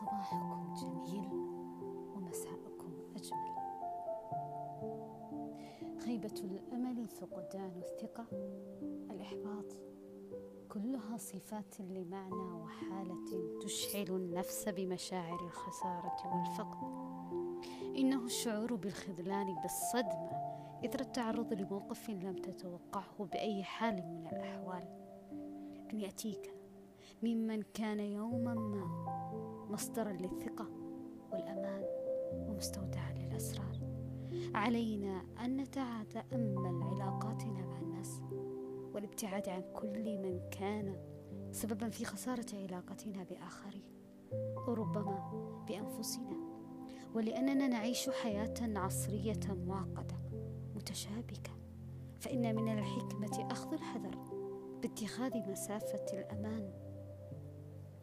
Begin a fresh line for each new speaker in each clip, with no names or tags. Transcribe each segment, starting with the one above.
صباحكم جميل ومساءكم أجمل. خيبة الأمل فقدان الثقة. الإحباط كلها صفات لمعنى وحالة تشعل النفس بمشاعر الخسارة والفقد. إنه الشعور بالخذلان بالصدمة إثر التعرض لموقف لم تتوقعه بأي حال من الأحوال. أن يأتيك ممن كان يوما ما مصدرا للثقة والأمان ومستودعا للأسرار. علينا أن نتأمل علاقاتنا مع الناس والابتعاد عن كل من كان سببا في خسارة علاقتنا بآخرين وربما بأنفسنا. ولأننا نعيش حياة عصرية معقدة متشابكة. فإن من الحكمة أخذ الحذر باتخاذ مسافة الأمان.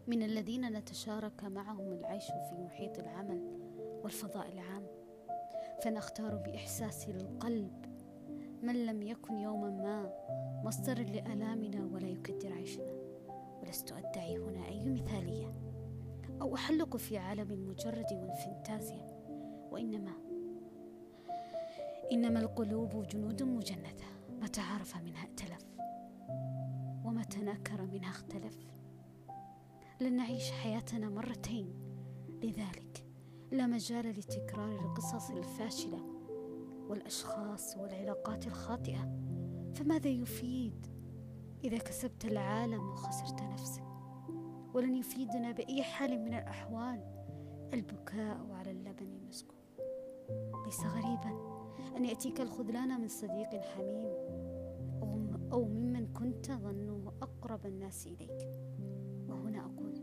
من الذين نتشارك معهم العيش في محيط العمل والفضاء العام. فنختار بإحساس القلب من لم يكن يوما ما مصدر لآلامنا ولا يكدر عيشنا. ولست أدعي هنا أي مثالية. أو أحلق في عالم مجرد والفانتازيا. وإنما إنما القلوب جنود مجندة. ما تعارف منها ائتلف وما تناكر منها اختلف. لن نعيش حياتنا مرتين. لذلك لا مجال لتكرار القصص الفاشلة والأشخاص والعلاقات الخاطئة. فماذا يفيد إذا كسبت العالم وخسرت نفسك؟ ولن يفيدنا بأي حال من الأحوال. البكاء على اللبن المسكوب ليس غريبا أن يأتيك الخذلان من صديق حميم أو ممن كنت ظنه أقرب الناس إليك. وهنا أقول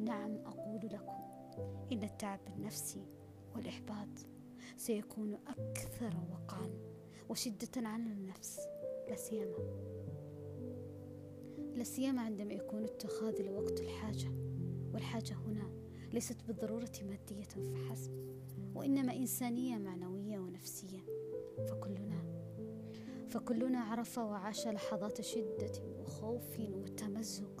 نعم أقول لكم إن التعب النفسي والإحباط سيكون أكثر وقعا وشدة على النفس لا سيما لا سيما عندما يكون اتخاذ لوقت الحاجة والحاجة هنا ليست بالضرورة مادية فحسب وإنما إنسانية معنوية ونفسية. فكلنا فكلنا عرف وعاش لحظات شدة وخوف وتمزق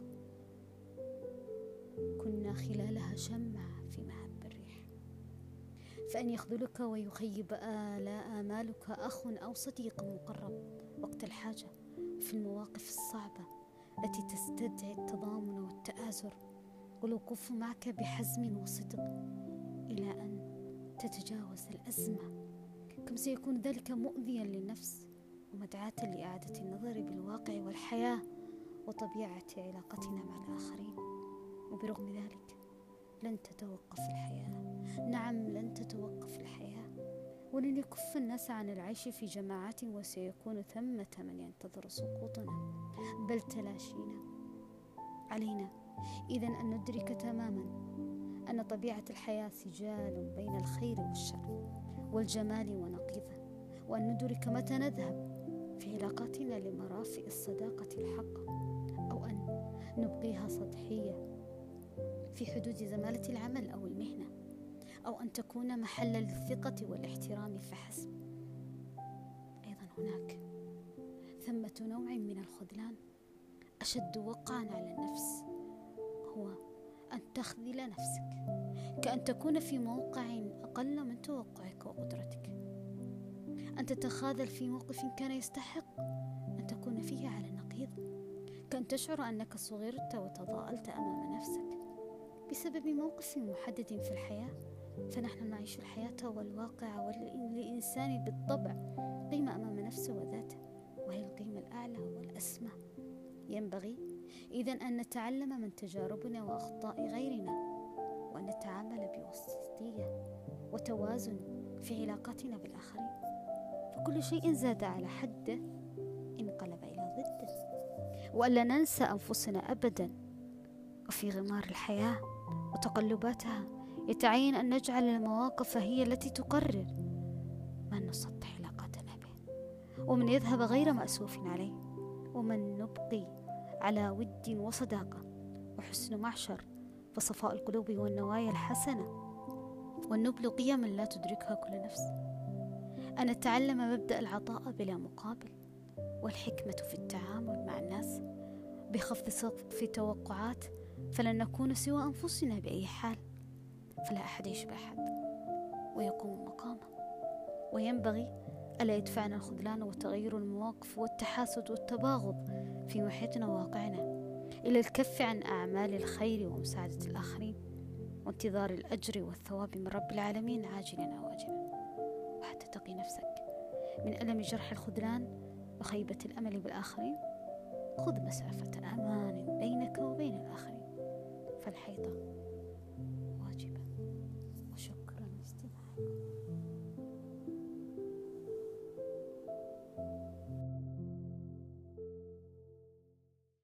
كنا خلالها شمعة في مهب الريح. فأن يخذلك ويخيب آلاء آمالك أخ أو صديق مقرب وقت الحاجة في المواقف الصعبة التي تستدعي التضامن والتآزر. والوقوف معك بحزم وصدق إلى أن تتجاوز الأزمة. كم سيكون ذلك مؤذيا للنفس ومدعاة لإعادة النظر بالواقع والحياة وطبيعة علاقتنا مع الآخرين. وبرغم ذلك لن تتوقف الحياة. نعم لن تتوقف الحياة. ولن يكف الناس عن العيش في جماعات وسيكون ثمة من ينتظر سقوطنا. بل تلاشينا. علينا. إذا أن ندرك تماما أن طبيعة الحياة سجال بين الخير والشر والجمال ونقيضة وأن ندرك متى نذهب في علاقاتنا لمرافئ الصداقة الحق أو أن نبقيها سطحية في حدود زمالة العمل أو المهنة أو أن تكون محل للثقة والاحترام فحسب. أيضا هناك ثمة نوع من الخذلان أشد وقعا على النفس هو أن تخذل نفسك كأن تكون في موقع أقل من توقعك وقدرتك. أن تتخاذل في موقف كان يستحق أن تكون فيه على النقيض كأن تشعر أنك صغرت وتضاءلت أمام نفسك. بسبب موقف محدد في الحياة. فنحن نعيش الحياة والواقع وللإنسان بالطبع قيمة أمام نفسه وذاته وهي القيمة الأعلى والأسمى. ينبغي إذا أن نتعلم من تجاربنا وأخطاء غيرنا وأن نتعامل بوسطية وتوازن في علاقاتنا بالآخرين. فكل شيء زاد على حده انقلب إلى ضده. وألا ننسى أنفسنا أبدا. وفي غمار الحياة وتقلباتها يتعين أن نجعل المواقف هي التي تقرر. من نسطح علاقاتنا به ومن يذهب غير مأسوف عليه. ومن نبقي على ود وصداقة. وحسن معشر وصفاء القلوب والنوايا الحسنة. والنبل قيما لا تدركها كل نفس. أن نتعلم مبدأ العطاء بلا مقابل. والحكمة في التعامل مع الناس. بخفض سقف توقعات فلن نكون سوى أنفسنا بأي حال. فلا أحد يشبه أحد ويقوم مقامه. وينبغي ألا يدفعنا الخذلان وتغير المواقف والتحاسد والتباغض في محيطنا وواقعنا إلى الكف عن أعمال الخير ومساعدة الآخرين وانتظار الأجر والثواب من رب العالمين عاجلا أو آجلا. وحتى تقي نفسك من ألم جرح الخذلان وخيبة الأمل بالآخرين خذ مسافة أمان بينك وبين الآخرين. فالحيطة